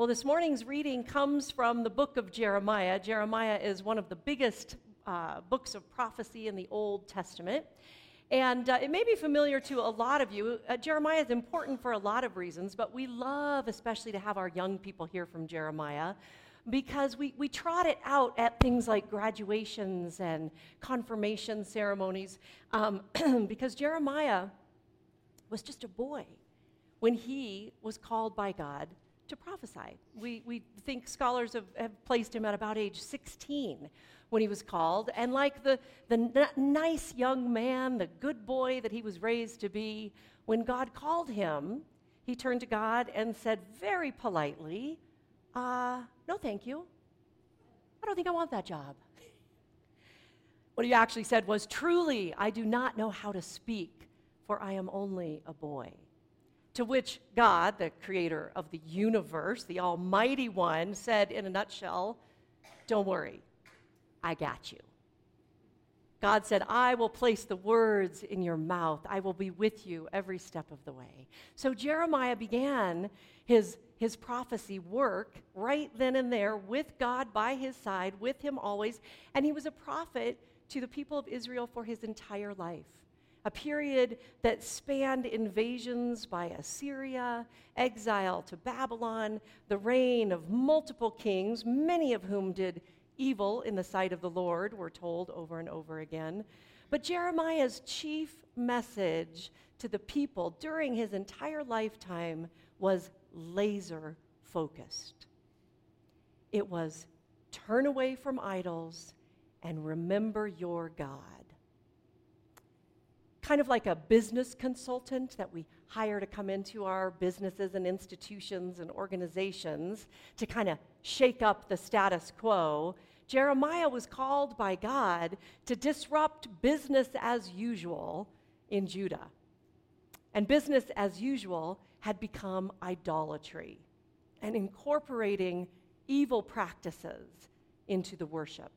Well, this morning's reading comes from the book of Jeremiah. Jeremiah is one of the biggest uh, books of prophecy in the Old Testament. And uh, it may be familiar to a lot of you. Uh, Jeremiah is important for a lot of reasons, but we love especially to have our young people hear from Jeremiah because we, we trot it out at things like graduations and confirmation ceremonies um, because Jeremiah was just a boy when he was called by God to prophesy. We, we think scholars have, have placed him at about age 16 when he was called. And like the, the n- nice young man, the good boy that he was raised to be, when God called him, he turned to God and said very politely, uh, No, thank you. I don't think I want that job. What he actually said was, Truly, I do not know how to speak, for I am only a boy. To which God, the creator of the universe, the Almighty One, said in a nutshell, Don't worry, I got you. God said, I will place the words in your mouth. I will be with you every step of the way. So Jeremiah began his, his prophecy work right then and there with God by his side, with him always. And he was a prophet to the people of Israel for his entire life a period that spanned invasions by Assyria, exile to Babylon, the reign of multiple kings, many of whom did evil in the sight of the Lord, we're told over and over again. But Jeremiah's chief message to the people during his entire lifetime was laser focused. It was turn away from idols and remember your God kind of like a business consultant that we hire to come into our businesses and institutions and organizations to kind of shake up the status quo. Jeremiah was called by God to disrupt business as usual in Judah. And business as usual had become idolatry and incorporating evil practices into the worship.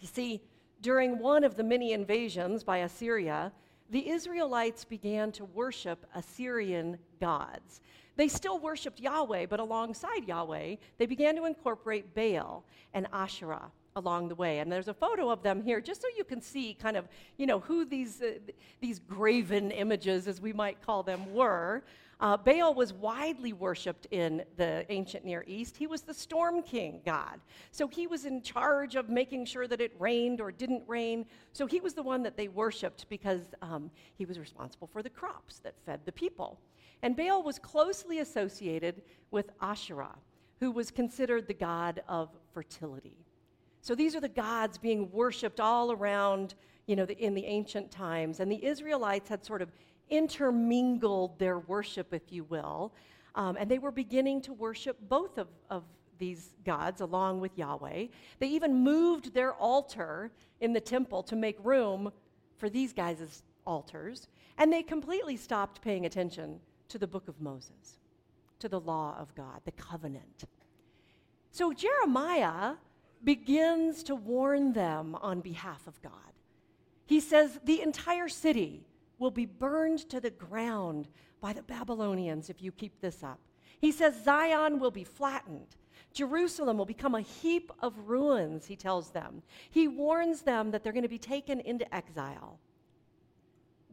You see, during one of the many invasions by Assyria, the Israelites began to worship Assyrian gods. They still worshiped Yahweh, but alongside Yahweh, they began to incorporate Baal and Asherah along the way. And there's a photo of them here, just so you can see kind of, you know, who these, uh, these graven images, as we might call them, were. Uh, Baal was widely worshipped in the ancient Near East. He was the storm king god. So he was in charge of making sure that it rained or didn't rain. So he was the one that they worshipped because um, he was responsible for the crops that fed the people. And Baal was closely associated with Asherah, who was considered the god of fertility. So these are the gods being worshipped all around, you know, the, in the ancient times. And the Israelites had sort of intermingled their worship, if you will. Um, and they were beginning to worship both of, of these gods along with Yahweh. They even moved their altar in the temple to make room for these guys' altars. And they completely stopped paying attention to the book of Moses, to the law of God, the covenant. So Jeremiah begins to warn them on behalf of God. He says, The entire city will be burned to the ground by the Babylonians if you keep this up. He says Zion will be flattened. Jerusalem will become a heap of ruins, he tells them. He warns them that they're going to be taken into exile.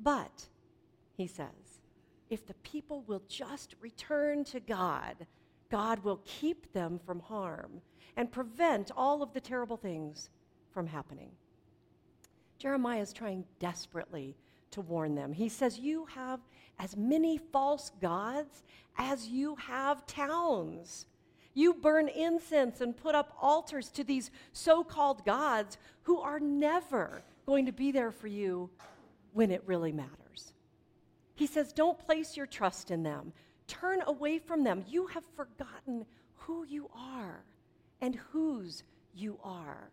But, he says, if the people will just return to God, God will keep them from harm and prevent all of the terrible things from happening. Jeremiah is trying desperately to warn them. He says, You have as many false gods as you have towns. You burn incense and put up altars to these so called gods who are never going to be there for you when it really matters. He says, Don't place your trust in them. Turn away from them. You have forgotten who you are and whose you are.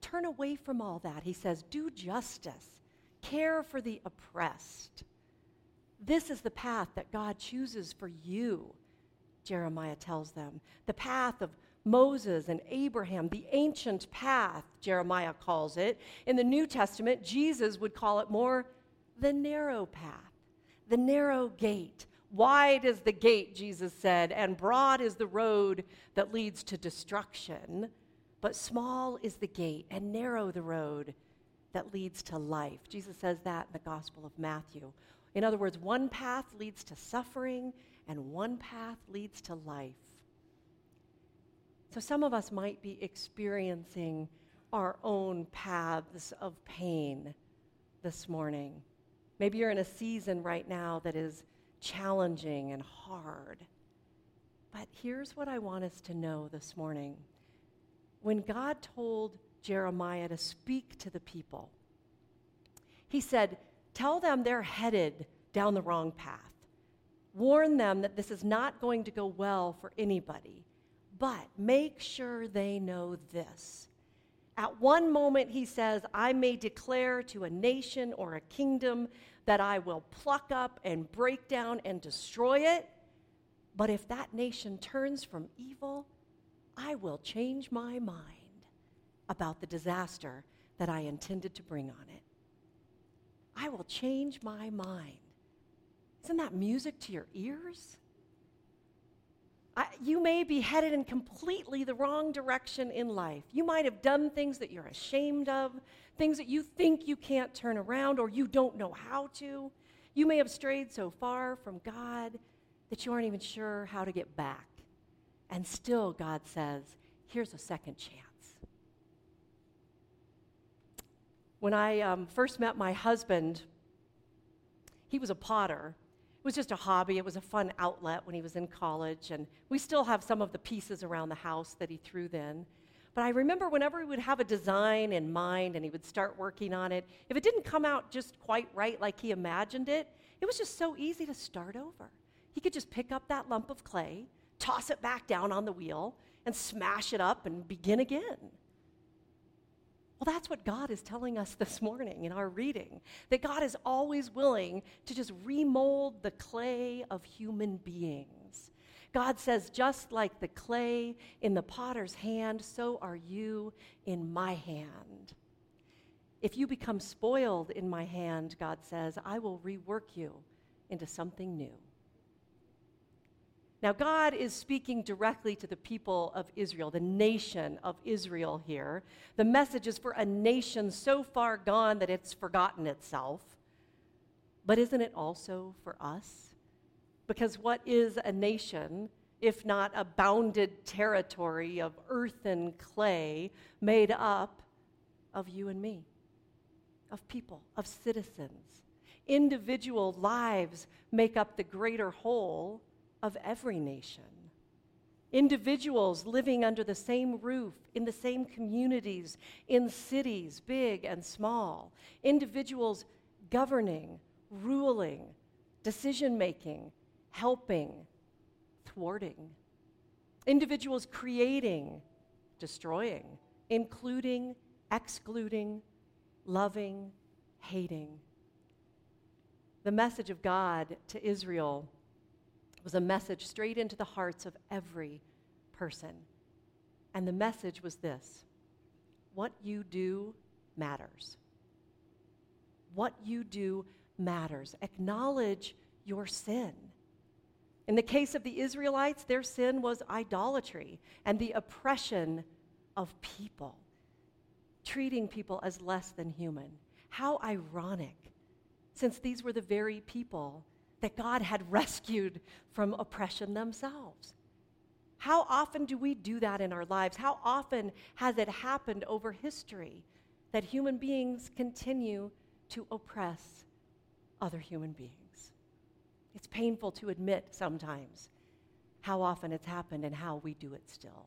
Turn away from all that. He says, Do justice care for the oppressed. This is the path that God chooses for you, Jeremiah tells them. The path of Moses and Abraham, the ancient path, Jeremiah calls it. In the New Testament, Jesus would call it more the narrow path, the narrow gate, Wide is the gate, Jesus said, and broad is the road that leads to destruction, but small is the gate and narrow the road that leads to life. Jesus says that in the Gospel of Matthew. In other words, one path leads to suffering and one path leads to life. So some of us might be experiencing our own paths of pain this morning. Maybe you're in a season right now that is challenging and hard. But here's what I want us to know this morning. When God told Jeremiah to speak to the people, he said, Tell them they're headed down the wrong path. Warn them that this is not going to go well for anybody. But make sure they know this. At one moment, he says, I may declare to a nation or a kingdom that I will pluck up and break down and destroy it. But if that nation turns from evil, I will change my mind about the disaster that I intended to bring on it. I will change my mind. Isn't that music to your ears? I, you may be headed in completely the wrong direction in life. You might have done things that you're ashamed of, things that you think you can't turn around or you don't know how to. You may have strayed so far from God that you aren't even sure how to get back. And still, God says, here's a second chance. When I um, first met my husband, he was a potter. It was just a hobby. It was a fun outlet when he was in college. And we still have some of the pieces around the house that he threw then. But I remember whenever he would have a design in mind and he would start working on it, if it didn't come out just quite right like he imagined it, it was just so easy to start over. He could just pick up that lump of clay, toss it back down on the wheel, and smash it up and begin again. Well, that's what God is telling us this morning in our reading that God is always willing to just remold the clay of human beings. God says, just like the clay in the potter's hand, so are you in my hand. If you become spoiled in my hand, God says, I will rework you into something new. Now, God is speaking directly to the people of Israel, the nation of Israel here. The message is for a nation so far gone that it's forgotten itself. But isn't it also for us? Because what is a nation if not a bounded territory of earth and clay made up of you and me, of people, of citizens? Individual lives make up the greater whole of every nation. Individuals living under the same roof, in the same communities, in cities, big and small. Individuals governing, ruling, decision making, helping, thwarting. Individuals creating, destroying, including, excluding, loving, hating. The message of God to Israel was a message straight into the hearts of every person. And the message was this what you do matters. What you do matters. Acknowledge your sin. In the case of the Israelites, their sin was idolatry and the oppression of people, treating people as less than human. How ironic, since these were the very people that God had rescued from oppression themselves. How often do we do that in our lives? How often has it happened over history that human beings continue to oppress other human beings? It's painful to admit sometimes how often it's happened and how we do it still.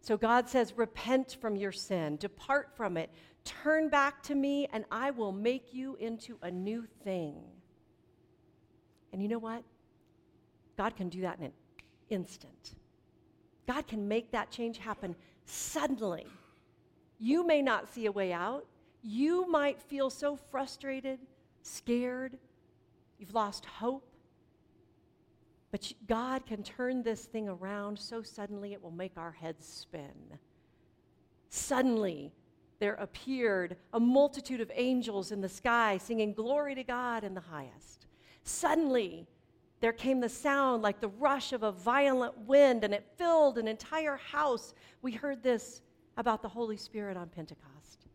So God says, Repent from your sin, depart from it, turn back to me, and I will make you into a new thing. And you know what? God can do that in an instant. God can make that change happen suddenly. You may not see a way out. You might feel so frustrated, scared, you've lost hope. But God can turn this thing around so suddenly it will make our heads spin. Suddenly, there appeared a multitude of angels in the sky singing, Glory to God in the highest. Suddenly, there came the sound like the rush of a violent wind, and it filled an entire house. We heard this about the Holy Spirit on Pentecost.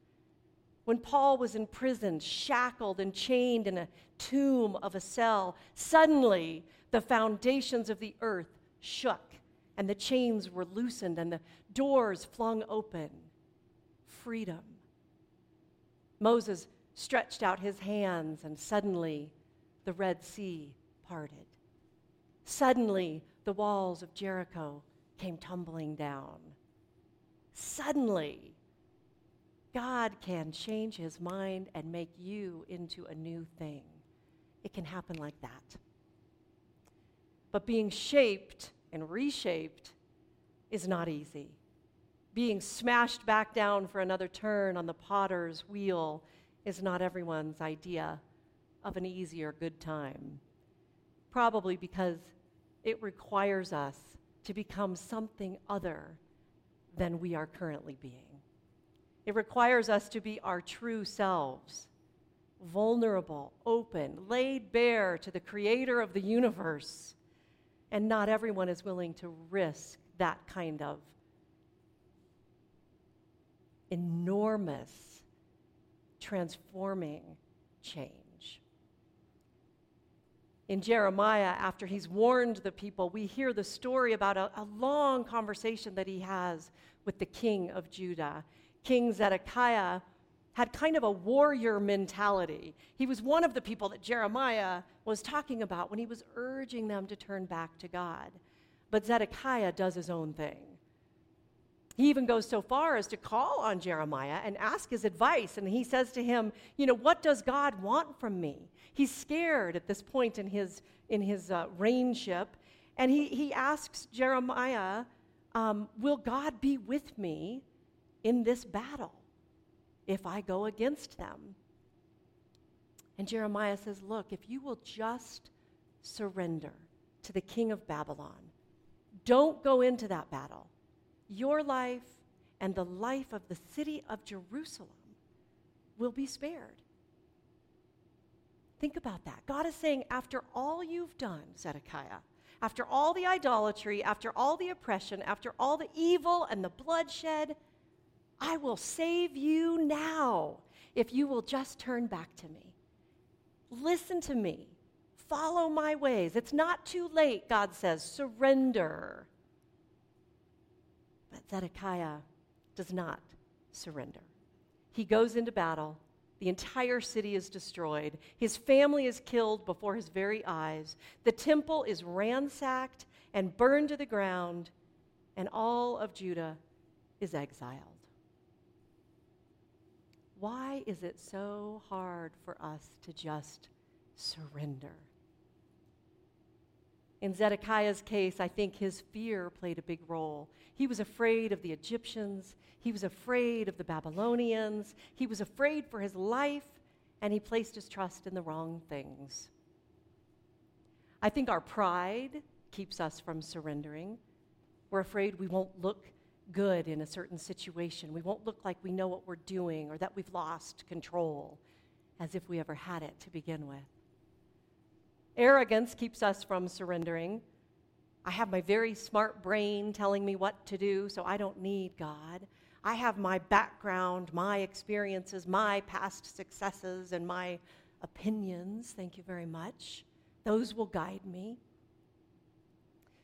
When Paul was in prison, shackled and chained in a tomb of a cell, suddenly the foundations of the earth shook, and the chains were loosened, and the doors flung open. Freedom. Moses stretched out his hands, and suddenly the Red Sea parted. Suddenly, the walls of Jericho came tumbling down. Suddenly, God can change his mind and make you into a new thing. It can happen like that. But being shaped and reshaped is not easy. Being smashed back down for another turn on the potter's wheel is not everyone's idea of an easier good time. Probably because it requires us to become something other than we are currently being. It requires us to be our true selves, vulnerable, open, laid bare to the creator of the universe. And not everyone is willing to risk that kind of enormous, transforming change in Jeremiah, after he's warned the people, we hear the story about a, a, long conversation that he has with the king of Judah. King Zedekiah had kind of a warrior mentality. He was one of the people that Jeremiah was talking about when he was urging them to turn back to God. But Zedekiah does his own thing. He even goes so far as to call on Jeremiah and ask his advice. And he says to him, You know, what does God want from me? He's scared at this point in his, in his uh, reignship. And he, he asks Jeremiah, um, Will God be with me in this battle if I go against them? And Jeremiah says, Look, if you will just surrender to the king of Babylon, don't go into that battle your life and the life of the city of Jerusalem will be spared. Think about that. God is saying, after all you've done, Zedekiah, after all the idolatry, after all the oppression, after all the evil and the bloodshed, I will save you now if you will just turn back to me. Listen to me. Follow my ways. It's not too late, God says. Surrender. But Zedekiah does not surrender. He goes into battle. The entire city is destroyed. His family is killed before his very eyes. The temple is ransacked and burned to the ground, and all of Judah is exiled. Why is it so hard for us to just surrender? In Zedekiah's case, I think his fear played a big role. He was afraid of the Egyptians, he was afraid of the Babylonians, he was afraid for his life, and he placed his trust in the wrong things. I think our pride keeps us from surrendering. We're afraid we won't look good in a certain situation. We won't look like we know what we're doing or that we've lost control, as if we ever had it to begin with. Arrogance keeps us from surrendering. I have my very smart brain telling me what to do, so I don't need God. I have my background, my experiences, my past successes, and my opinions. Thank you very much. Those will guide me.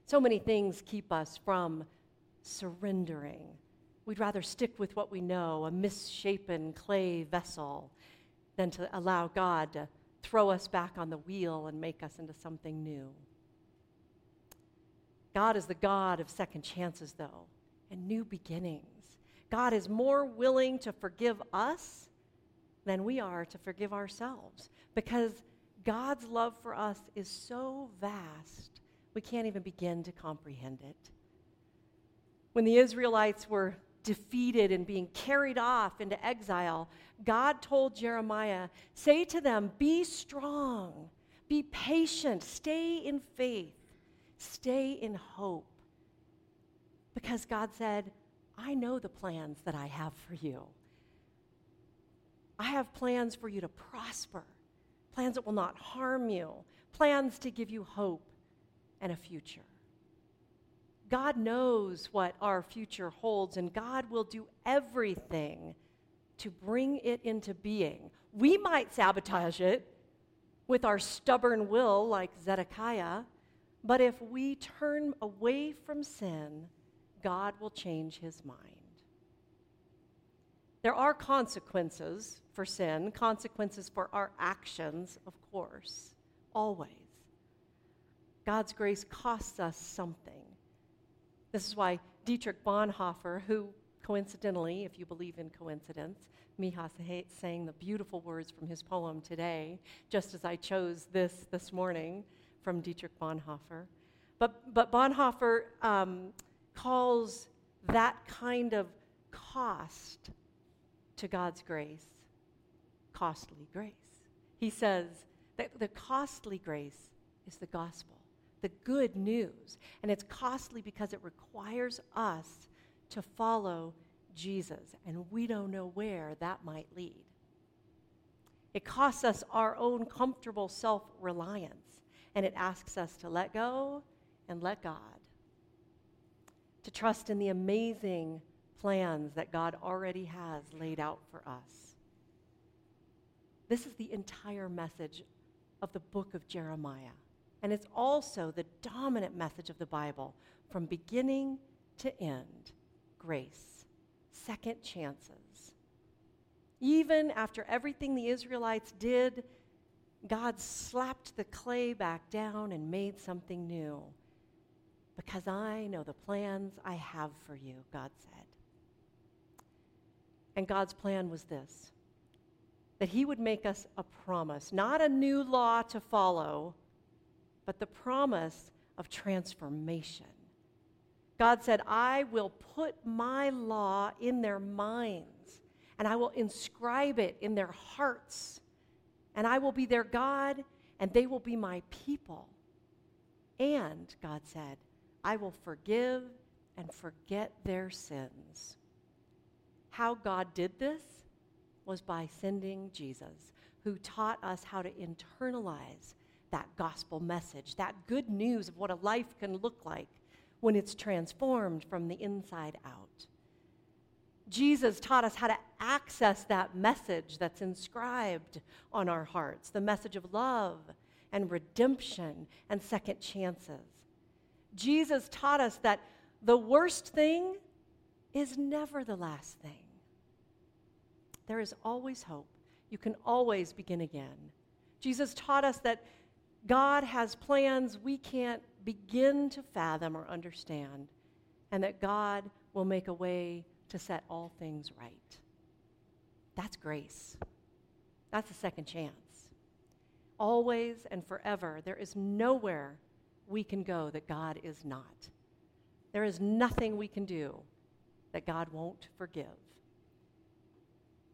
So many things keep us from surrendering. We'd rather stick with what we know, a misshapen clay vessel, than to allow God to throw us back on the wheel and make us into something new. God is the God of second chances, though, and new beginnings. God is more willing to forgive us than we are to forgive ourselves because God's love for us is so vast, we can't even begin to comprehend it. When the Israelites were defeated and being carried off into exile, God told Jeremiah, Say to them, Be strong, be patient, stay in faith, stay in hope. Because God said, I know the plans that I have for you. I have plans for you to prosper, plans that will not harm you, plans to give you hope and a future. God knows what our future holds, and God will do everything to bring it into being. We might sabotage it with our stubborn will, like Zedekiah, but if we turn away from sin, God will change his mind. There are consequences for sin, consequences for our actions, of course, always. God's grace costs us something. This is why Dietrich Bonhoeffer, who coincidentally, if you believe in coincidence, Mihas saying the beautiful words from his poem today, just as I chose this this morning from Dietrich Bonhoeffer. But, but Bonhoeffer um, calls that kind of cost to God's grace costly grace. He says that the costly grace is the gospel, the good news. And it's costly because it requires us to follow Jesus, and we don't know where that might lead. It costs us our own comfortable self reliance, and it asks us to let go and let God, to trust in the amazing plans that God already has laid out for us. This is the entire message of the book of Jeremiah. And it's also the dominant message of the Bible from beginning to end grace, second chances. Even after everything the Israelites did, God slapped the clay back down and made something new. Because I know the plans I have for you, God said. And God's plan was this that He would make us a promise, not a new law to follow, but the promise of transformation. God said, I will put my law in their minds, and I will inscribe it in their hearts, and I will be their God, and they will be my people. And, God said, I will forgive and forget their sins. How God did this was by sending Jesus, who taught us how to internalize that gospel message, that good news of what a life can look like when it's transformed from the inside out. Jesus taught us how to access that message that's inscribed on our hearts the message of love and redemption and second chances. Jesus taught us that the worst thing is never the last thing. There is always hope. You can always begin again. Jesus taught us that God has plans we can't begin to fathom or understand, and that God will make a way to set all things right. That's grace. That's a second chance. Always and forever, there is nowhere we can go that God is not. There is nothing we can do that God won't forgive.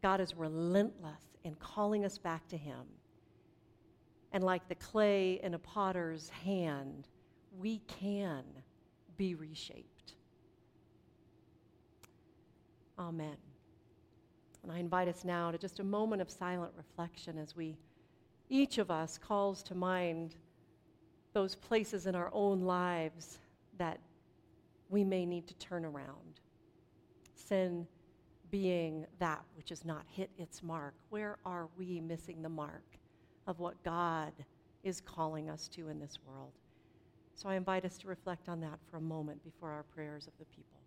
God is relentless in calling us back to Him. And like the clay in a potter's hand, we can be reshaped. Amen. And I invite us now to just a moment of silent reflection as we, each of us, calls to mind those places in our own lives that we may need to turn around. Sin being that which has not hit its mark. Where are we missing the mark? Of what God is calling us to in this world. So I invite us to reflect on that for a moment before our prayers of the people.